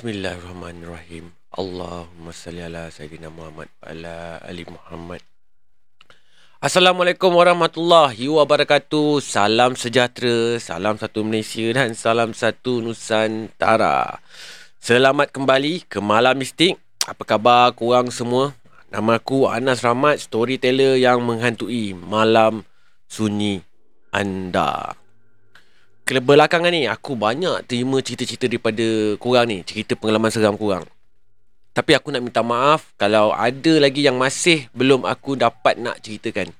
Bismillahirrahmanirrahim. Allahumma salli ala Sayyidina Muhammad wa ala ali Muhammad. Assalamualaikum warahmatullahi wabarakatuh. Salam sejahtera, salam satu Malaysia dan salam satu Nusantara. Selamat kembali ke Malam Mistik. Apa khabar korang semua? Nama aku Anas Rahmat, storyteller yang menghantui malam sunyi anda belakangan ni aku banyak terima cerita-cerita daripada korang ni, cerita pengalaman seram korang. Tapi aku nak minta maaf kalau ada lagi yang masih belum aku dapat nak ceritakan.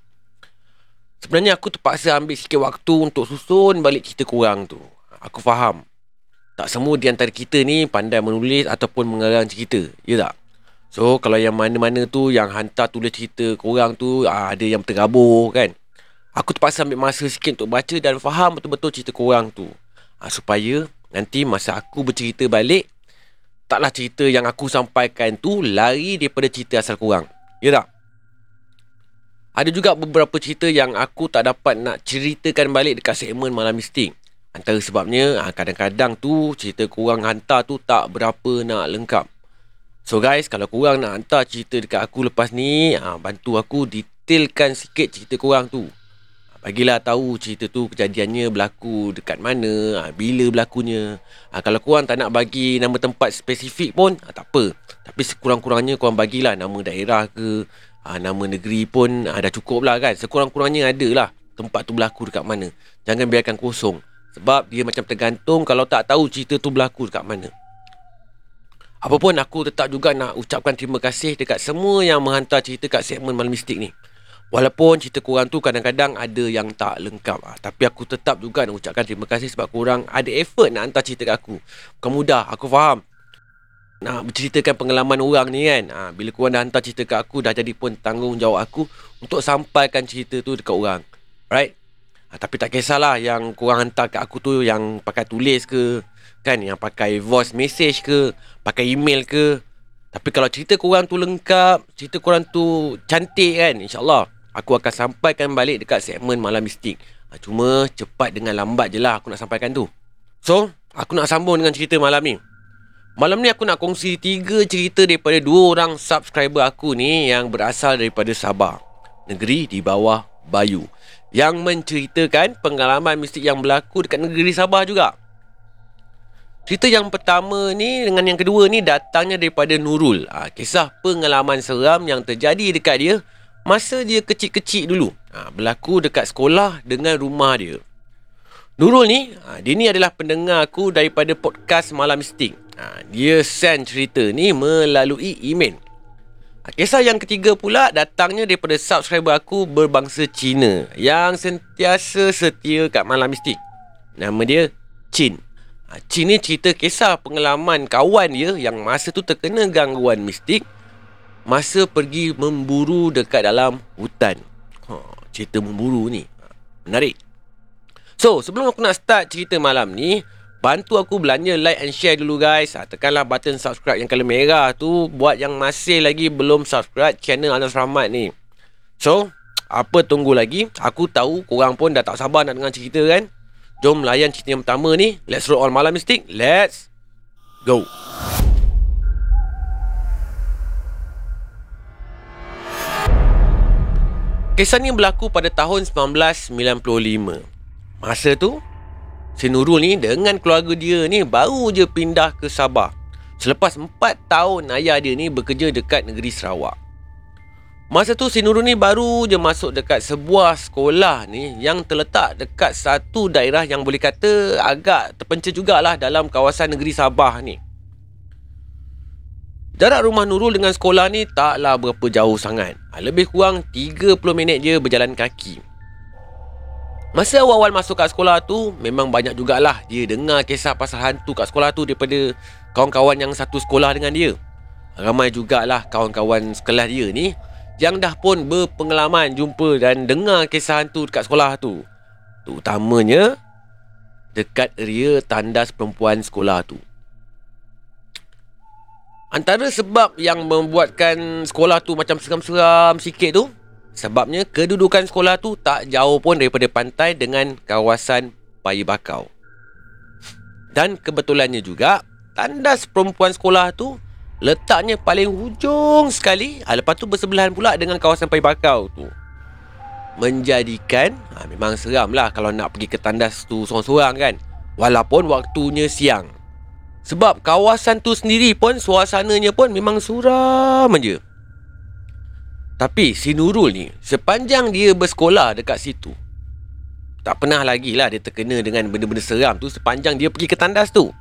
Sebenarnya aku terpaksa ambil sikit waktu untuk susun balik cerita korang tu. Aku faham. Tak semua di antara kita ni pandai menulis ataupun mengarang cerita. Ya tak? So, kalau yang mana-mana tu yang hantar tulis cerita korang tu, ah, ada yang tergabur kan? Aku terpaksa ambil masa sikit untuk baca dan faham betul-betul cerita korang tu. Ha, supaya nanti masa aku bercerita balik, taklah cerita yang aku sampaikan tu lari daripada cerita asal korang. Ya tak? Ada juga beberapa cerita yang aku tak dapat nak ceritakan balik dekat segmen Malam Mistik. Antara sebabnya, ha, kadang-kadang tu cerita korang hantar tu tak berapa nak lengkap. So guys, kalau korang nak hantar cerita dekat aku lepas ni, ha, bantu aku detailkan sikit cerita korang tu. Bagilah tahu cerita tu kejadiannya berlaku dekat mana, ha, bila berlakunya. Ha, kalau korang tak nak bagi nama tempat spesifik pun, ha, tak apa. Tapi sekurang-kurangnya korang bagilah nama daerah ke, ha, nama negeri pun ha, dah cukup lah kan. Sekurang-kurangnya ada lah tempat tu berlaku dekat mana. Jangan biarkan kosong. Sebab dia macam tergantung kalau tak tahu cerita tu berlaku dekat mana. Apapun aku tetap juga nak ucapkan terima kasih dekat semua yang menghantar cerita kat segmen Malam Mistik ni. Walaupun cerita korang tu kadang-kadang ada yang tak lengkap ah, Tapi aku tetap juga nak ucapkan terima kasih sebab korang ada effort nak hantar cerita ke aku. Bukan mudah, aku faham. Nak berceritakan pengalaman orang ni kan ah, Bila korang dah hantar cerita ke aku Dah jadi pun tanggungjawab aku Untuk sampaikan cerita tu dekat orang. Right? Ah, tapi tak kisahlah yang korang hantar ke aku tu Yang pakai tulis ke Kan, yang pakai voice message ke Pakai email ke. Tapi kalau cerita korang tu lengkap Cerita korang tu cantik kan InsyaAllah aku akan sampaikan balik dekat segmen Malam Mistik. Ha, cuma cepat dengan lambat je lah aku nak sampaikan tu. So, aku nak sambung dengan cerita malam ni. Malam ni aku nak kongsi tiga cerita daripada dua orang subscriber aku ni yang berasal daripada Sabah. Negeri di bawah Bayu. Yang menceritakan pengalaman mistik yang berlaku dekat negeri Sabah juga. Cerita yang pertama ni dengan yang kedua ni datangnya daripada Nurul. Ha, kisah pengalaman seram yang terjadi dekat dia masa dia kecil-kecil dulu. Ha, berlaku dekat sekolah dengan rumah dia. Nurul ni, ha, dia ni adalah pendengar aku daripada podcast Malam Mistik. Ha, dia send cerita ni melalui email. Ha, kisah yang ketiga pula datangnya daripada subscriber aku berbangsa Cina yang sentiasa setia kat Malam Mistik. Nama dia Chin. Ha, Chin ni cerita kisah pengalaman kawan dia yang masa tu terkena gangguan mistik masa pergi memburu dekat dalam hutan. Ha, cerita memburu ni. Menarik. So, sebelum aku nak start cerita malam ni, bantu aku belanja like and share dulu guys. Ha, tekanlah button subscribe yang color merah tu buat yang masih lagi belum subscribe channel Anas Rahmat ni. So, apa tunggu lagi? Aku tahu korang pun dah tak sabar nak dengar cerita kan? Jom layan cerita yang pertama ni. Let's roll on Malam Mystic. Let's go. Kisah ni berlaku pada tahun 1995. Masa tu, si Nurul ni dengan keluarga dia ni baru je pindah ke Sabah. Selepas 4 tahun ayah dia ni bekerja dekat negeri Sarawak. Masa tu si Nurul ni baru je masuk dekat sebuah sekolah ni yang terletak dekat satu daerah yang boleh kata agak terpencil jugalah dalam kawasan negeri Sabah ni. Jarak rumah Nurul dengan sekolah ni taklah berapa jauh sangat. Ha, lebih kurang 30 minit je berjalan kaki. Masa awal-awal masuk kat sekolah tu, memang banyak jugalah dia dengar kisah pasal hantu kat sekolah tu daripada kawan-kawan yang satu sekolah dengan dia. Ramai jugalah kawan-kawan sekelas dia ni yang dah pun berpengalaman jumpa dan dengar kisah hantu dekat sekolah tu. Terutamanya dekat area tandas perempuan sekolah tu. Antara sebab yang membuatkan sekolah tu macam seram-seram sikit tu Sebabnya kedudukan sekolah tu tak jauh pun daripada pantai dengan kawasan Payi Bakau Dan kebetulannya juga tandas perempuan sekolah tu letaknya paling hujung sekali. Ha, lepas tu bersebelahan pula dengan kawasan Pai Bakau tu. Menjadikan, ha, memang seram lah kalau nak pergi ke tandas tu seorang-seorang kan. Walaupun waktunya siang. Sebab kawasan tu sendiri pun suasananya pun memang suram aja. Tapi si Nurul ni sepanjang dia bersekolah dekat situ tak pernah lagi lah dia terkena dengan benda-benda seram tu sepanjang dia pergi ke tandas tu.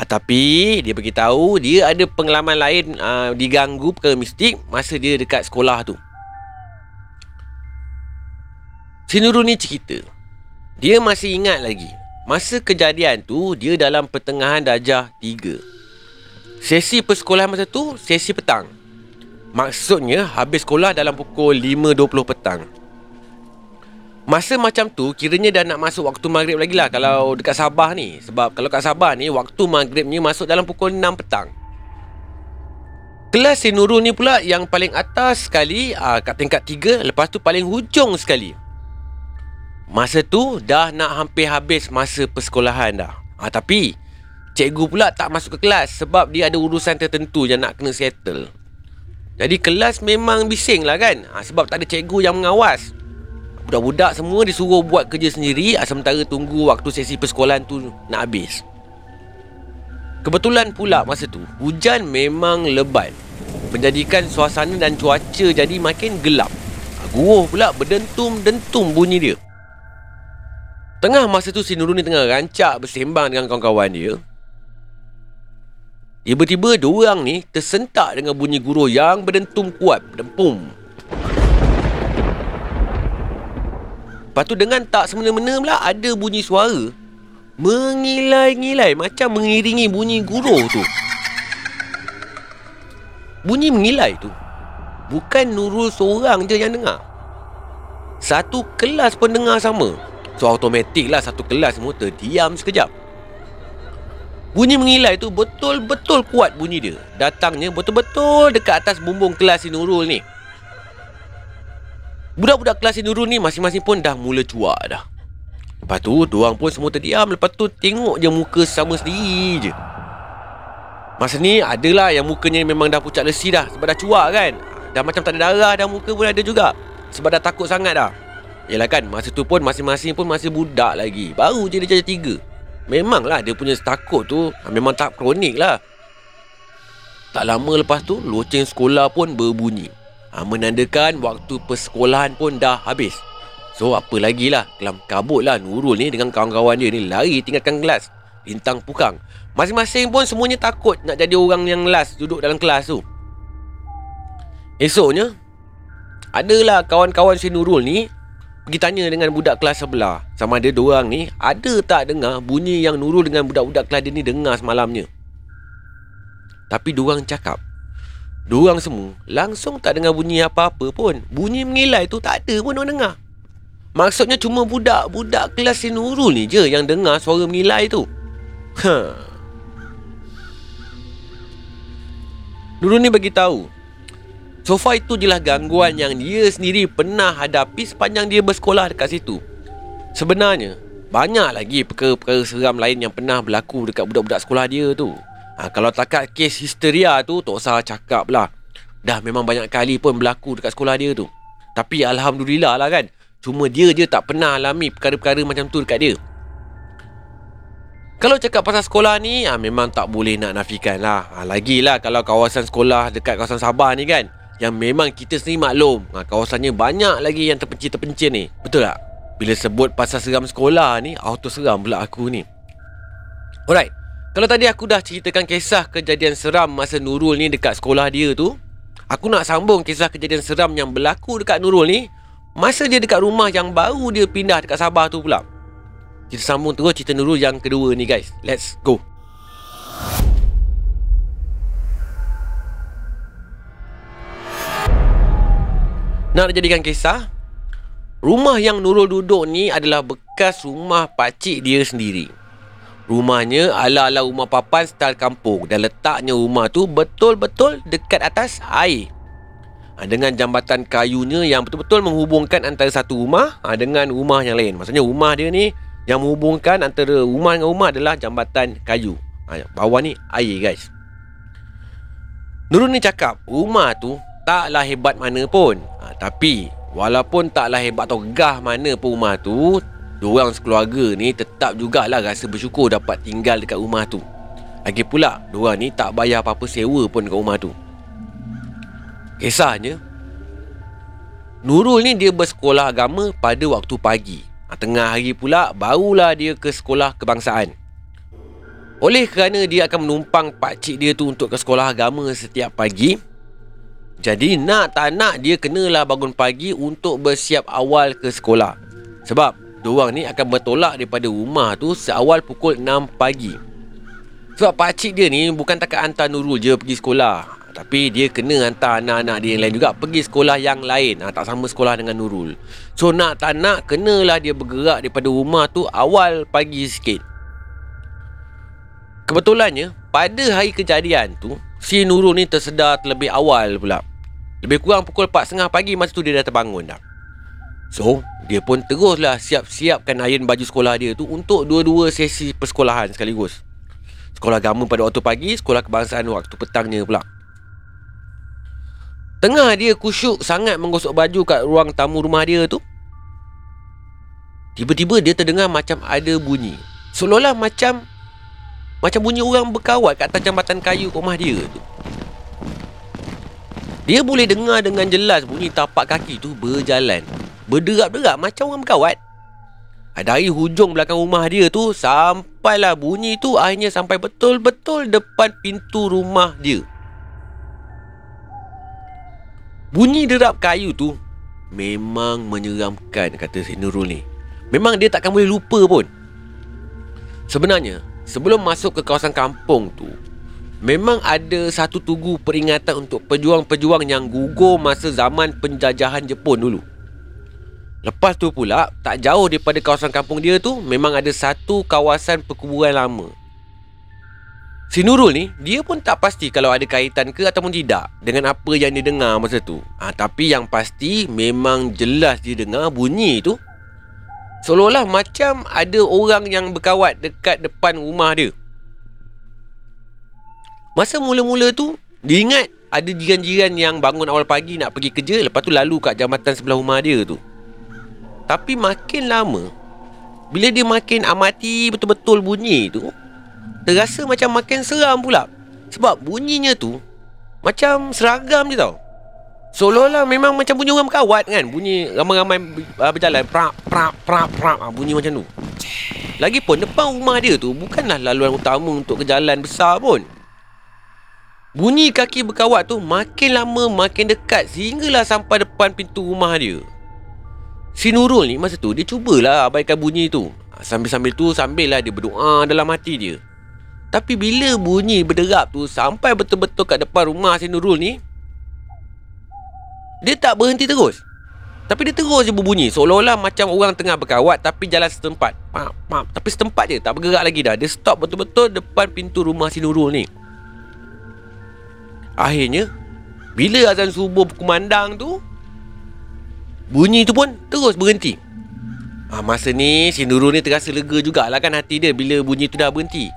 Ha, tapi dia beritahu dia ada pengalaman lain uh, diganggu perkara mistik masa dia dekat sekolah tu. Si Nurul ni cerita. Dia masih ingat lagi. Masa kejadian tu dia dalam pertengahan darjah 3. Sesi persekolahan masa tu sesi petang. Maksudnya habis sekolah dalam pukul 5.20 petang. Masa macam tu kiranya dah nak masuk waktu maghrib lagi lah kalau dekat Sabah ni. Sebab kalau kat Sabah ni waktu maghribnya masuk dalam pukul 6 petang. Kelas si Nurul ni pula yang paling atas sekali aa, ah, kat tingkat 3 lepas tu paling hujung sekali. Masa tu dah nak hampir habis masa persekolahan dah. Ha, tapi cikgu pula tak masuk ke kelas sebab dia ada urusan tertentu yang nak kena settle. Jadi kelas memang bising lah kan ha, sebab tak ada cikgu yang mengawas. Budak-budak semua disuruh buat kerja sendiri ah, Sementara tunggu waktu sesi persekolahan tu nak habis Kebetulan pula masa tu Hujan memang lebat Menjadikan suasana dan cuaca jadi makin gelap ah, Guruh pula berdentum-dentum bunyi dia Tengah masa tu si Nurul ni tengah rancak bersembang dengan kawan-kawan dia. Tiba-tiba dua orang ni tersentak dengan bunyi guru yang berdentum kuat Dempum Lepas tu dengan tak semena-mena pula ada bunyi suara Mengilai-ngilai macam mengiringi bunyi guru tu. Bunyi mengilai tu Bukan Nurul seorang je yang dengar. Satu kelas pun dengar sama So automatik lah satu kelas semua terdiam sekejap Bunyi mengilai tu betul-betul kuat bunyi dia Datangnya betul-betul dekat atas bumbung kelas si Nurul ni Budak-budak kelas Nurul ni masing-masing pun dah mula cuak dah. Lepas tu, diorang pun semua terdiam. Lepas tu, tengok je muka sama sendiri je. Masa ni, adalah yang mukanya memang dah pucat lesi dah. Sebab dah cuak kan. Dah macam tak ada darah dah muka pun ada juga. Sebab dah takut sangat dah. Yelah kan, masa tu pun masing-masing pun masih budak lagi. Baru je dia jajah tiga. Memanglah dia punya takut tu memang tak kronik lah. Tak lama lepas tu, loceng sekolah pun berbunyi ha, Menandakan waktu persekolahan pun dah habis So apa lagi lah Kelam kabut lah Nurul ni dengan kawan-kawan dia ni Lari tinggalkan kelas Bintang pukang Masing-masing pun semuanya takut Nak jadi orang yang last duduk dalam kelas tu Esoknya Adalah kawan-kawan si Nurul ni Pergi tanya dengan budak kelas sebelah Sama ada dua orang ni Ada tak dengar bunyi yang Nurul dengan budak-budak kelas dia ni dengar semalamnya Tapi dua orang cakap Diorang semua langsung tak dengar bunyi apa-apa pun. Bunyi mengilai tu tak ada pun orang dengar. Maksudnya cuma budak-budak kelas si Nurul ni je yang dengar suara mengilai tu. Ha. Nurul ni bagi tahu. So far itu jelah gangguan yang dia sendiri pernah hadapi sepanjang dia bersekolah dekat situ. Sebenarnya, banyak lagi perkara-perkara seram lain yang pernah berlaku dekat budak-budak sekolah dia tu. Ha, kalau takat kes histeria tu tak usah cakap lah. Dah memang banyak kali pun berlaku dekat sekolah dia tu. Tapi Alhamdulillah lah kan. Cuma dia je tak pernah alami perkara-perkara macam tu dekat dia. Kalau cakap pasal sekolah ni, ha, memang tak boleh nak nafikan lah. Ha, lagilah kalau kawasan sekolah dekat kawasan Sabah ni kan. Yang memang kita sendiri maklum. Ha, kawasannya banyak lagi yang terpencil-terpencil ni. Betul tak? Bila sebut pasal seram sekolah ni, auto seram pula aku ni. Alright. Kalau tadi aku dah ceritakan kisah kejadian seram masa Nurul ni dekat sekolah dia tu Aku nak sambung kisah kejadian seram yang berlaku dekat Nurul ni Masa dia dekat rumah yang baru dia pindah dekat Sabah tu pula Kita sambung terus cerita Nurul yang kedua ni guys Let's go Nak jadikan kisah Rumah yang Nurul duduk ni adalah bekas rumah pakcik dia sendiri Rumahnya ala-ala rumah papan style kampung dan letaknya rumah tu betul-betul dekat atas air. Ha, dengan jambatan kayunya yang betul-betul menghubungkan antara satu rumah ha, dengan rumah yang lain. Maksudnya rumah dia ni yang menghubungkan antara rumah dengan rumah adalah jambatan kayu. ha, Bawah ni air guys Nurul ni cakap Rumah tu taklah hebat mana pun Tapi Walaupun taklah hebat atau gah mana pun rumah tu Diorang sekeluarga ni tetap jugalah rasa bersyukur dapat tinggal dekat rumah tu. Lagi pula, diorang ni tak bayar apa-apa sewa pun dekat rumah tu. Kisahnya Nurul ni dia bersekolah agama pada waktu pagi. Ha, Tengah hari pula barulah dia ke sekolah kebangsaan. Oleh kerana dia akan menumpang pakcik dia tu untuk ke sekolah agama setiap pagi Jadi nak tak nak dia kenalah bangun pagi untuk bersiap awal ke sekolah Sebab diorang ni akan bertolak daripada rumah tu seawal pukul 6 pagi Sebab pakcik dia ni bukan takat hantar Nurul je pergi sekolah tapi dia kena hantar anak-anak dia yang lain juga pergi sekolah yang lain. Ha, tak sama sekolah dengan Nurul. So nak tak nak kenalah dia bergerak daripada rumah tu awal pagi sikit. Kebetulannya pada hari kejadian tu si Nurul ni tersedar terlebih awal pula. Lebih kurang pukul 4.30 pagi masa tu dia dah terbangun dah. So, dia pun teruslah siap-siapkan iron baju sekolah dia tu untuk dua-dua sesi persekolahan sekaligus. Sekolah agama pada waktu pagi, sekolah kebangsaan waktu petangnya pula. Tengah dia kusyuk sangat menggosok baju kat ruang tamu rumah dia tu. Tiba-tiba dia terdengar macam ada bunyi. Seolah-olah macam macam bunyi orang berkawat kat atas jambatan kayu rumah dia tu. Dia boleh dengar dengan jelas bunyi tapak kaki tu berjalan. Berderap-derap macam orang berkawat. Dari hujung belakang rumah dia tu Sampailah bunyi tu akhirnya sampai betul-betul depan pintu rumah dia Bunyi derap kayu tu Memang menyeramkan kata si Nurul ni Memang dia takkan boleh lupa pun Sebenarnya Sebelum masuk ke kawasan kampung tu Memang ada satu tugu peringatan untuk pejuang-pejuang yang gugur masa zaman penjajahan Jepun dulu. Lepas tu pula, tak jauh daripada kawasan kampung dia tu, memang ada satu kawasan perkuburan lama. Si Nurul ni, dia pun tak pasti kalau ada kaitan ke ataupun tidak dengan apa yang dia dengar masa tu. Ha, tapi yang pasti memang jelas dia dengar bunyi tu. Seolah-olah macam ada orang yang berkawat dekat depan rumah dia. Masa mula-mula tu, dia ingat ada jiran-jiran yang bangun awal pagi nak pergi kerja lepas tu lalu kat jambatan sebelah rumah dia tu. Tapi makin lama, bila dia makin amati betul-betul bunyi tu, terasa macam makin seram pula. Sebab bunyinya tu macam seragam je tau. Seolah-olah memang macam bunyi orang berkawat kan. Bunyi ramai-ramai uh, berjalan. Prak, prak, prak, prak. Uh, bunyi macam tu. Lagipun depan rumah dia tu bukanlah laluan utama untuk ke jalan besar pun. Bunyi kaki berkawat tu makin lama makin dekat sehinggalah sampai depan pintu rumah dia. Si Nurul ni masa tu dia cubalah abaikan bunyi tu. Sambil-sambil tu sambil lah dia berdoa dalam hati dia. Tapi bila bunyi berderap tu sampai betul-betul kat depan rumah si Nurul ni Dia tak berhenti terus Tapi dia terus je berbunyi Seolah-olah macam orang tengah berkawat tapi jalan setempat pap, pap. Tapi setempat je tak bergerak lagi dah Dia stop betul-betul depan pintu rumah si Nurul ni Akhirnya Bila azan subuh berkumandang tu Bunyi tu pun terus berhenti. Ha, Masa ni si Nurul ni terasa lega jugalah kan hati dia Bila bunyi tu dah berhenti.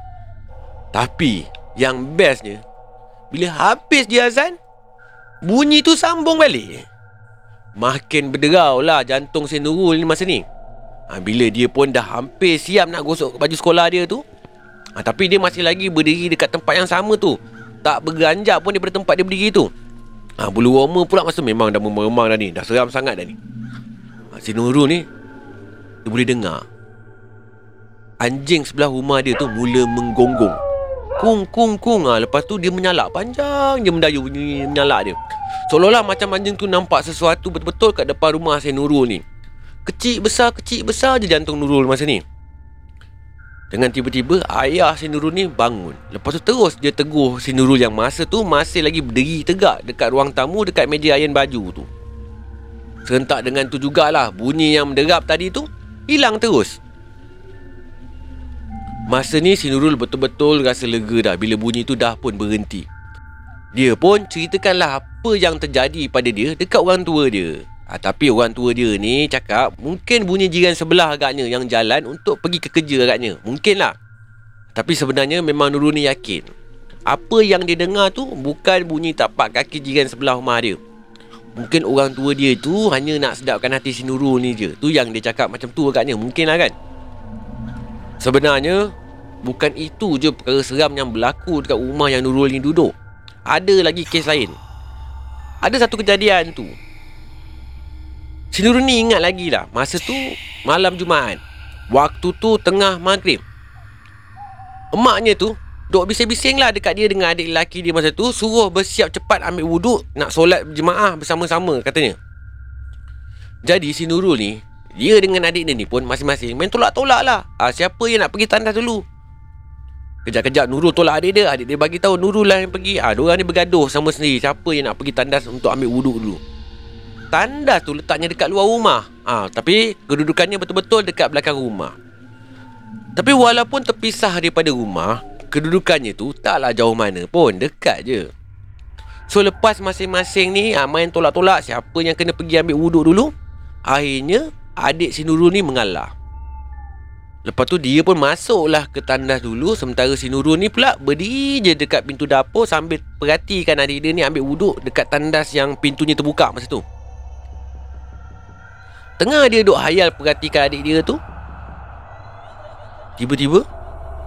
Tapi yang bestnya Bila habis dia azan Bunyi tu sambung balik. Makin berderau lah jantung si Nurul ni masa ni. Ha, Bila dia pun dah hampir siap nak gosok baju sekolah dia tu ha, Tapi dia masih lagi berdiri dekat tempat yang sama tu Tak berganjak pun daripada tempat dia berdiri tu. Ha, Bulu roma pula masa memang dah memang dah ni. Dah seram sangat dah ni. Ha, Si Nurul ni Dia boleh dengar. Anjing sebelah rumah dia tu mula menggonggong. Kung kung kung. Ah lepas tu dia menyalak. Panjang je mendayu menyalak dia. Seolah-olah macam anjing tu nampak sesuatu betul-betul kat depan rumah saya Nurul ni. Kecil besar kecil besar je jantung Nurul masa ni. Dengan tiba-tiba ayah si Nurul ni bangun. Lepas tu terus dia teguh si Nurul yang masa tu masih lagi berdiri tegak dekat ruang tamu dekat meja iron baju tu. Serentak dengan tu jugalah bunyi yang menderap tadi tu hilang terus. Masa ni si Nurul betul-betul rasa lega dah bila bunyi tu dah pun berhenti. Dia pun ceritakanlah apa yang terjadi pada dia dekat orang tua dia. Ha, tapi orang tua dia ni cakap mungkin bunyi jiran sebelah agaknya yang jalan untuk pergi ke kerja agaknya. Mungkin lah. Tapi sebenarnya memang Nurul ni yakin. Apa yang dia dengar tu Bukan bunyi tapak kaki jiran sebelah rumah dia. Mungkin orang tua dia tu Hanya nak sedapkan hati si Nurul ni je. Tu yang dia cakap macam tu agaknya. Mungkin lah kan? Sebenarnya Bukan itu je perkara seram yang berlaku Dekat rumah yang Nurul ni duduk. Ada lagi kes lain. Ada satu kejadian tu Nurul ni ingat lagi lah Masa tu malam Jumaat. Waktu tu tengah maghrib. Emaknya tu Duk bising-bising lah dekat dia dengan adik lelaki dia masa tu Suruh bersiap cepat ambil wuduk Nak solat jemaah bersama-sama katanya. Jadi si Nurul ni Dia dengan adik dia ni pun masing-masing Main tolak-tolak lah. Ha, Siapa yang nak pergi tandas dulu? Kejap-kejap Nurul tolak adik dia. Adik dia bagi tahu Nurul lah yang pergi. Ha, Diorang ni bergaduh sama sendiri. Siapa yang nak pergi tandas untuk ambil wuduk dulu tandas tu letaknya dekat luar rumah. Ah, ha, tapi kedudukannya betul-betul dekat belakang rumah. Tapi walaupun terpisah daripada rumah, kedudukannya tu taklah jauh mana pun, dekat je. So lepas masing-masing ni ha, main tolak-tolak siapa yang kena pergi ambil wuduk dulu, akhirnya adik si Nurul ni mengalah. Lepas tu dia pun masuklah ke tandas dulu Sementara si Nurul ni pula berdiri je dekat pintu dapur Sambil perhatikan adik dia ni ambil wuduk Dekat tandas yang pintunya terbuka masa tu Tengah dia duk hayal perhatikan adik dia tu. Tiba-tiba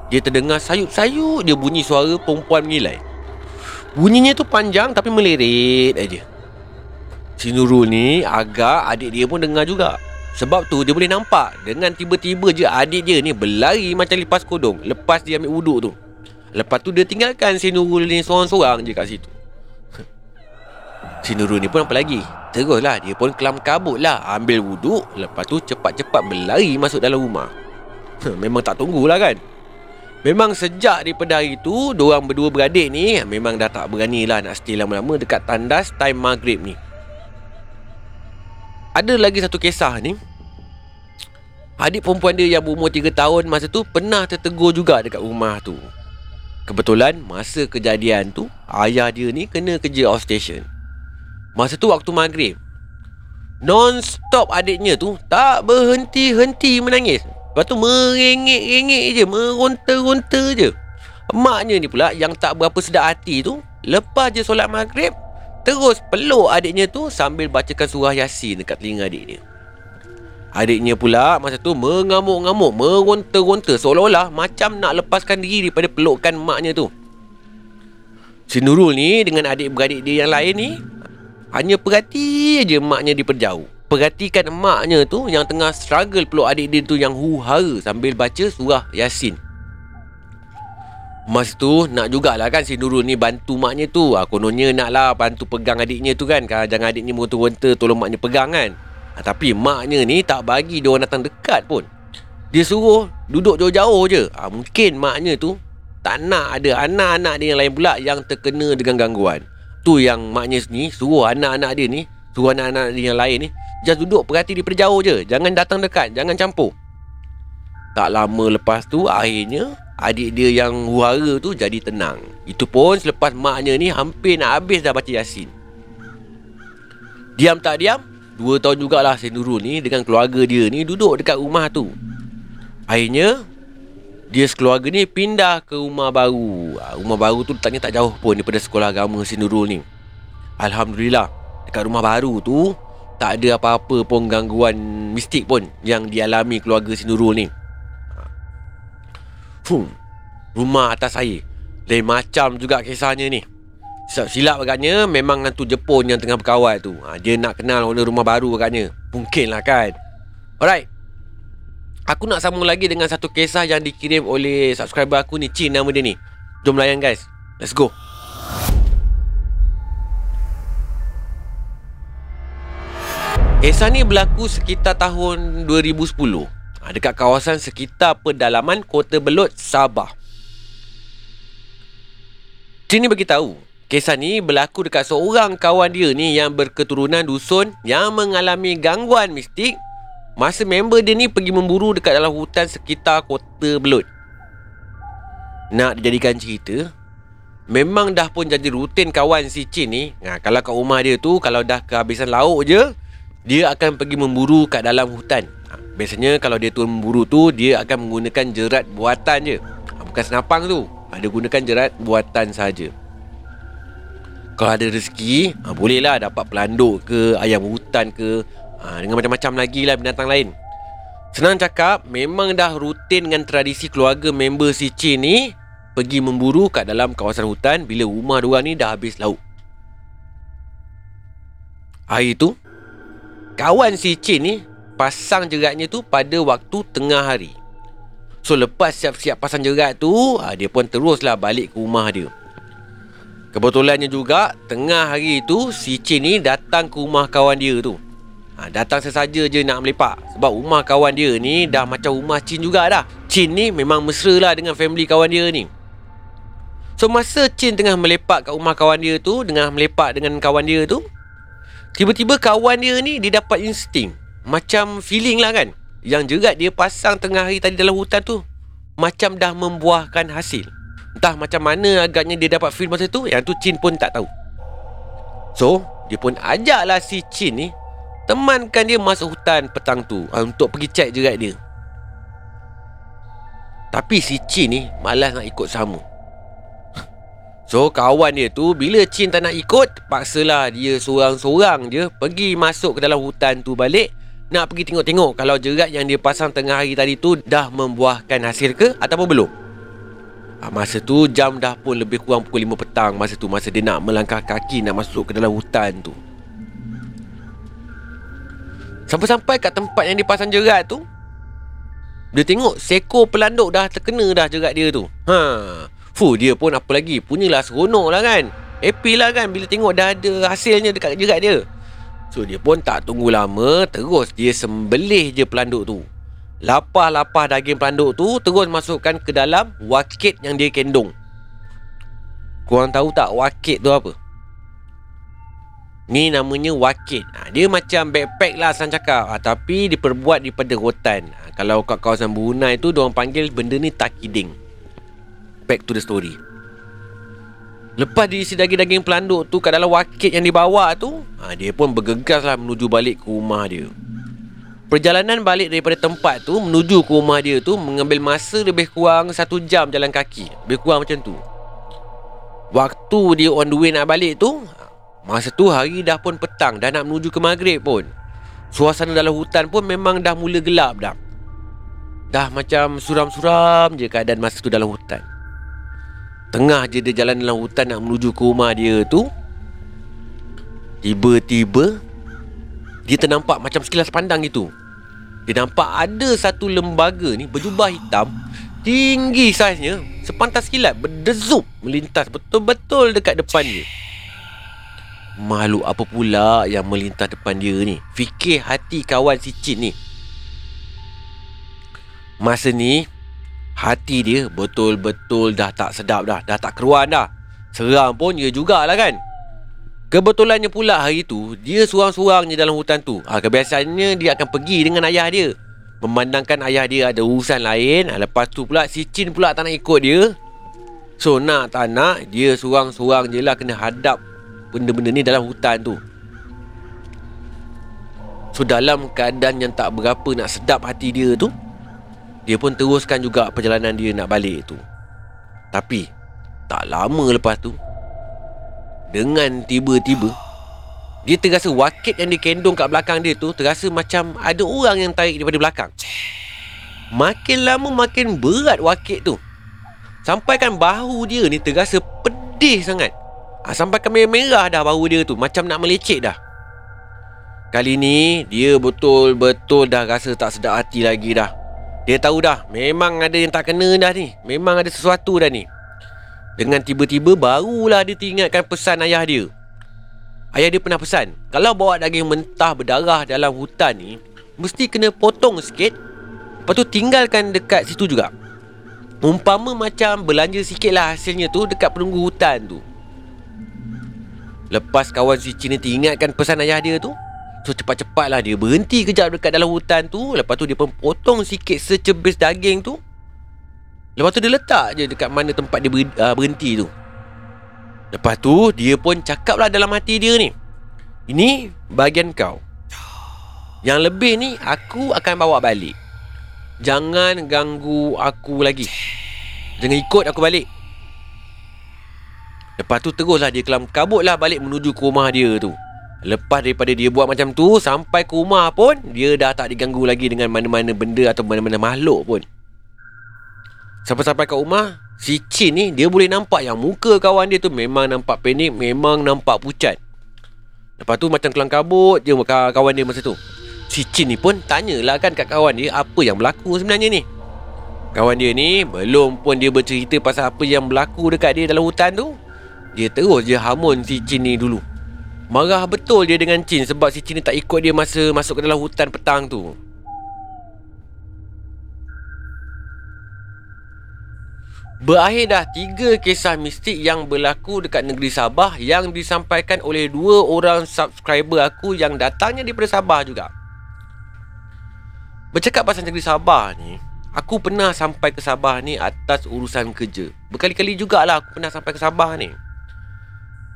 Dia terdengar sayup-sayup Dia bunyi suara perempuan menilai. Bunyinya tu panjang tapi melirit aja. Si Nurul ni agak adik dia pun dengar juga. Sebab tu dia boleh nampak Dengan tiba-tiba je adik dia ni berlari macam lepas kodong. Lepas dia ambil wuduk tu. Lepas tu dia tinggalkan si Nurul ni seorang-seorang je kat situ. Si Nurul ni pun apa lagi Teruslah dia pun kelam kabut lah. Ambil wuduk Lepas tu cepat-cepat berlari masuk dalam rumah. Memang tak tunggulah kan? Memang sejak daripada hari tu Diorang berdua beradik ni Memang dah tak berani lah Nak stay lama-lama dekat tandas Time maghrib ni. Ada lagi satu kisah ni. Adik perempuan dia yang berumur 3 tahun Masa tu pernah tertegur juga dekat rumah tu. Kebetulan masa kejadian tu Ayah dia ni kena kerja outstation Masa tu waktu maghrib Non-stop adiknya tu Tak berhenti-henti menangis. Lepas tu merengek-rengek je Meronta-ronta je. Emaknya ni pula yang tak berapa sedap hati tu Lepas je solat maghrib Terus peluk adiknya tu Sambil bacakan surah yasin dekat telinga dia. Adiknya pula masa tu mengamuk-ngamuk Meronta-ronta Seolah-olah macam nak lepaskan diri daripada pelukan emaknya tu. Si Nurul ni dengan adik-beradik dia yang lain ni hanya perhati je maknya diperjauh Perhatikan emaknya tu yang tengah struggle peluk adik dia tu yang huhara sambil baca surah Yasin. Mas tu nak jugalah kan si Nurul ni bantu maknya tu. Ha, kononnya nak lah bantu pegang adiknya tu kan. kan jangan adik ni meronta-ronta tolong maknya pegang kan. Ha, tapi maknya ni tak bagi dia orang datang dekat pun. Dia suruh duduk jauh-jauh je. Ha, mungkin maknya tu tak nak ada anak-anak dia yang lain pula yang terkena dengan gangguan tu yang maknya ni suruh anak-anak dia ni suruh anak-anak dia yang lain ni just duduk perhati di jauh je. Jangan datang dekat jangan campur. Tak lama lepas tu akhirnya adik dia yang huara tu jadi tenang. Itu pun selepas maknya ni hampir nak habis dah baca yasin. Diam tak diam dua tahun jugalah si Nurul ni dengan keluarga dia ni duduk dekat rumah tu. Akhirnya dia sekeluarga ni pindah ke rumah baru. Ha, rumah baru tu letaknya tak jauh pun daripada sekolah agama si Nurul ni. Alhamdulillah, dekat rumah baru tu tak ada apa-apa pun gangguan mistik pun yang dialami keluarga si Nurul ni. Fum, rumah atas saya. Lain macam juga kisahnya ni. Silap agaknya memang hantu Jepun yang tengah berkawal tu. Ha, dia nak kenal owner rumah baru agaknya. Mungkin lah kan. Alright. Aku nak sambung lagi dengan satu kisah yang dikirim oleh subscriber aku ni. Chin nama dia ni. Jom layan guys. Let's go. Kisah ni berlaku sekitar tahun 2010 ha, Dekat kawasan sekitar pedalaman Kota Belot, Sabah. Chin ni beritahu Kisah ni berlaku dekat seorang kawan dia ni yang berketurunan dusun yang mengalami gangguan mistik Masa member dia ni pergi memburu dekat dalam hutan sekitar kota Belut. Nak dijadikan cerita, memang dah pun jadi rutin kawan si Chin ni. Nah, kalau kat rumah dia tu, kalau dah kehabisan lauk je, dia akan pergi memburu kat dalam hutan. Biasanya kalau dia turun memburu tu, dia akan menggunakan jerat buatan je. bukan senapang tu. Ha, dia gunakan jerat buatan saja. Kalau ada rezeki, ha, bolehlah dapat pelanduk ke, ayam hutan ke, ha, dengan macam-macam lagi lah binatang lain. Senang cakap, memang dah rutin dengan tradisi keluarga member si Chin ni pergi memburu kat dalam kawasan hutan bila rumah diorang ni dah habis lauk. Hari tu, kawan si Chin ni pasang jeratnya tu pada waktu tengah hari. So lepas siap-siap pasang jerat tu, ha, dia pun teruslah balik ke rumah dia. Kebetulannya juga Tengah hari tu Si Chin ni datang ke rumah kawan dia tu ha, Datang sesaja je nak melepak Sebab rumah kawan dia ni Dah macam rumah Chin juga dah. Chin ni memang mesra lah Dengan family kawan dia ni. So masa Chin tengah melepak kat rumah kawan dia tu Dengan melepak dengan kawan dia tu Tiba-tiba kawan dia ni Dia dapat insting. Macam feeling lah kan. Yang jerat dia pasang tengah hari tadi dalam hutan tu. Macam dah membuahkan hasil. Entah macam mana agaknya dia dapat feel masa tu Yang tu Chin pun tak tahu. So Dia pun ajaklah si Chin ni Temankan dia masuk hutan petang tu. Uh, Untuk pergi check jerat dia. Tapi si Chin ni Malas nak ikut sama. So kawan dia tu Bila Chin tak nak ikut Paksalah dia seorang-seorang je Pergi masuk ke dalam hutan tu balik Nak pergi tengok-tengok Kalau jerat yang dia pasang tengah hari tadi tu Dah membuahkan hasil ke Ataupun belum. Ha, masa tu jam dah pun lebih kurang pukul 5 petang Masa tu masa dia nak melangkah kaki Nak masuk ke dalam hutan tu Sampai-sampai kat tempat yang dipasang jerat tu Dia tengok seko pelanduk dah terkena dah jerat dia tu. Ha. Fuh dia pun apa lagi? Punyalah seronok lah kan. Happy lah kan bila tengok dah ada hasilnya dekat jerat dia. So dia pun tak tunggu lama Terus dia sembelih je pelanduk tu. Lapah-lapah daging pelanduk tu Terus masukkan ke dalam Wakit yang dia kendung. Korang tahu tak wakit tu apa? Ni namanya wakit ha, Dia macam backpack lah Sang cakap. Ha, Tapi diperbuat daripada rotan. Ha, Kalau kat kawasan Brunei tu Diorang panggil benda ni takiding. Back to the story. Lepas diisi daging-daging pelanduk tu Kat dalam wakit yang dibawa tu ha, Dia pun bergegas lah Menuju balik ke rumah dia. Perjalanan balik daripada tempat tu menuju ke rumah dia tu mengambil masa lebih kurang satu jam jalan kaki. Lebih kurang macam tu. Waktu dia on the way nak balik tu, masa tu hari dah pun petang dah nak menuju ke maghrib pun. Suasana dalam hutan pun memang dah mula gelap dah. Dah macam suram-suram je keadaan masa tu dalam hutan. Tengah je dia jalan dalam hutan nak menuju ke rumah dia tu, tiba-tiba dia ternampak macam sekilas pandang itu. Dia nampak ada satu lembaga ni berjubah hitam tinggi saiznya sepantas kilat berdezup melintas betul-betul dekat depan dia. Makhluk apa pula yang melintas depan dia ni? Fikir hati kawan si Chin ni. Masa ni hati dia betul-betul dah tak sedap dah, dah tak keruan dah. Seram pun dia jugalah kan. Kebetulannya pula hari tu Dia seorang-seorang je dalam hutan tu ha, Kebiasaannya dia akan pergi dengan ayah dia Memandangkan ayah dia ada urusan lain ha, Lepas tu pula si Chin pula tak nak ikut dia So nak tak nak Dia seorang-seorang je lah kena hadap Benda-benda ni dalam hutan tu. So dalam keadaan yang tak berapa nak sedap hati dia tu Dia pun teruskan juga perjalanan dia nak balik tu. Tapi Tak lama lepas tu dengan tiba-tiba Dia terasa wakit yang dikendung kat belakang dia tu Terasa macam ada orang yang tarik daripada belakang. Makin lama makin berat wakit tu. Sampaikan bahu dia ni terasa pedih sangat ha, Sampaikan merah-merah dah bahu dia tu Macam nak melecet dah Kali ni dia betul-betul dah rasa tak sedap hati lagi dah Dia tahu dah memang ada yang tak kena dah ni Memang ada sesuatu dah ni dengan tiba-tiba barulah dia teringatkan pesan ayah dia. Ayah dia pernah pesan, kalau bawa daging mentah berdarah dalam hutan ni, mesti kena potong sikit, lepas tu tinggalkan dekat situ juga. Umpama macam belanja sikit lah hasilnya tu dekat penunggu hutan tu. Lepas kawan si Cina teringatkan pesan ayah dia tu, so cepat-cepatlah dia berhenti kejap dekat dalam hutan tu, lepas tu dia pun potong sikit secebis daging tu, Lepas tu dia letak je dekat mana tempat dia uh, berhenti tu. Lepas tu dia pun cakap lah dalam hati dia ni. Ini bahagian kau. Yang lebih ni aku akan bawa balik. Jangan ganggu aku lagi. Jangan ikut aku balik Lepas tu teruslah dia kelam kabut lah balik menuju ke rumah dia tu. Lepas daripada dia buat macam tu Sampai ke rumah pun Dia dah tak diganggu lagi dengan mana-mana benda Atau mana-mana makhluk pun. Sampai-sampai ke rumah Si Chin ni dia boleh nampak yang muka kawan dia tu Memang nampak panik Memang nampak pucat. Lepas tu macam kelang kabut je kawan dia masa tu. Si Chin ni pun tanyalah kan kat kawan dia Apa yang berlaku sebenarnya ni. Kawan dia ni belum pun dia bercerita pasal apa yang berlaku dekat dia dalam hutan tu dia terus je hamun si Chin ni dulu. Marah betul dia dengan Chin Sebab si Chin ni tak ikut dia masa masuk ke dalam hutan petang tu. Berakhir dah tiga kisah mistik yang berlaku dekat negeri Sabah Yang disampaikan oleh dua orang subscriber aku yang datangnya daripada Sabah juga. Bercakap pasal negeri Sabah ni Aku pernah sampai ke Sabah ni atas urusan kerja. Berkali-kali jugalah aku pernah sampai ke Sabah ni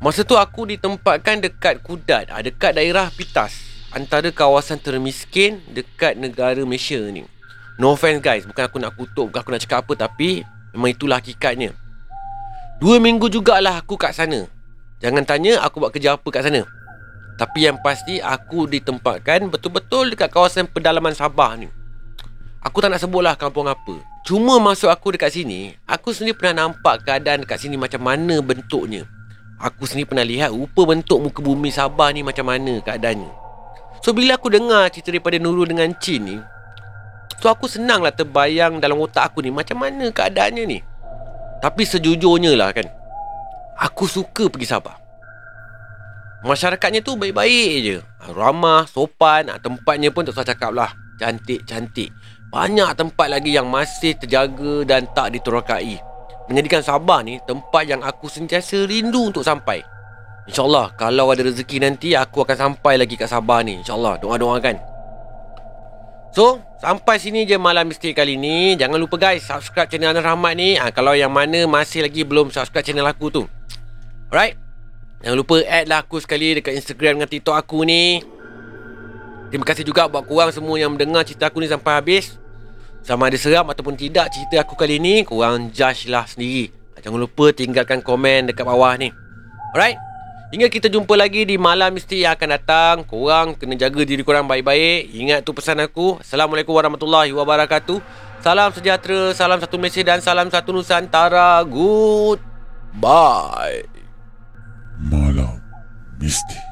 Masa tu aku ditempatkan dekat Kudat, ah, dekat daerah Pitas, antara kawasan termiskin dekat negara Malaysia ni. No offense guys, bukan aku nak kutuk, bukan aku nak cakap apa tapi memang itulah hakikatnya. Dua minggu jugalah aku kat sana. Jangan tanya aku buat kerja apa kat sana. Tapi yang pasti aku ditempatkan betul-betul dekat kawasan pedalaman Sabah ni. Aku tak nak sebutlah kampung apa. Cuma masuk aku dekat sini, aku sendiri pernah nampak keadaan dekat sini macam mana bentuknya. Aku sendiri pernah lihat rupa bentuk muka bumi Sabah ni macam mana keadaannya. So bila aku dengar cerita daripada Nurul dengan Chin ni, so aku senanglah terbayang dalam otak aku ni macam mana keadaannya ni. Tapi sejujurnya lah kan, aku suka pergi Sabah. Masyarakatnya tu baik-baik je. Ramah, sopan, ah, tempatnya pun tak usah cakap lah. Cantik-cantik. Banyak tempat lagi yang masih terjaga dan tak diterokai menjadikan Sabah ni tempat yang aku sentiasa rindu untuk sampai. InsyaAllah kalau ada rezeki nanti aku akan sampai lagi kat Sabah ni. InsyaAllah doa-doakan. So, sampai sini je malam misteri kali ni. Jangan lupa guys, subscribe channel Anas Rahmat ni. Ha, kalau yang mana masih lagi belum subscribe channel aku tu. Alright? Jangan lupa add lah aku sekali dekat Instagram dengan TikTok aku ni. Terima kasih juga buat korang semua yang mendengar cerita aku ni sampai habis. Sama ada seram ataupun tidak cerita aku kali ni Korang judge lah sendiri. Jangan lupa tinggalkan komen dekat bawah ni. Alright? Hingga kita jumpa lagi di malam misteri yang akan datang. Korang kena jaga diri korang baik-baik. Ingat tu pesan aku. Assalamualaikum warahmatullahi wabarakatuh. Salam sejahtera, salam satu Malaysia dan salam satu Nusantara. Good Bye Malam Misteri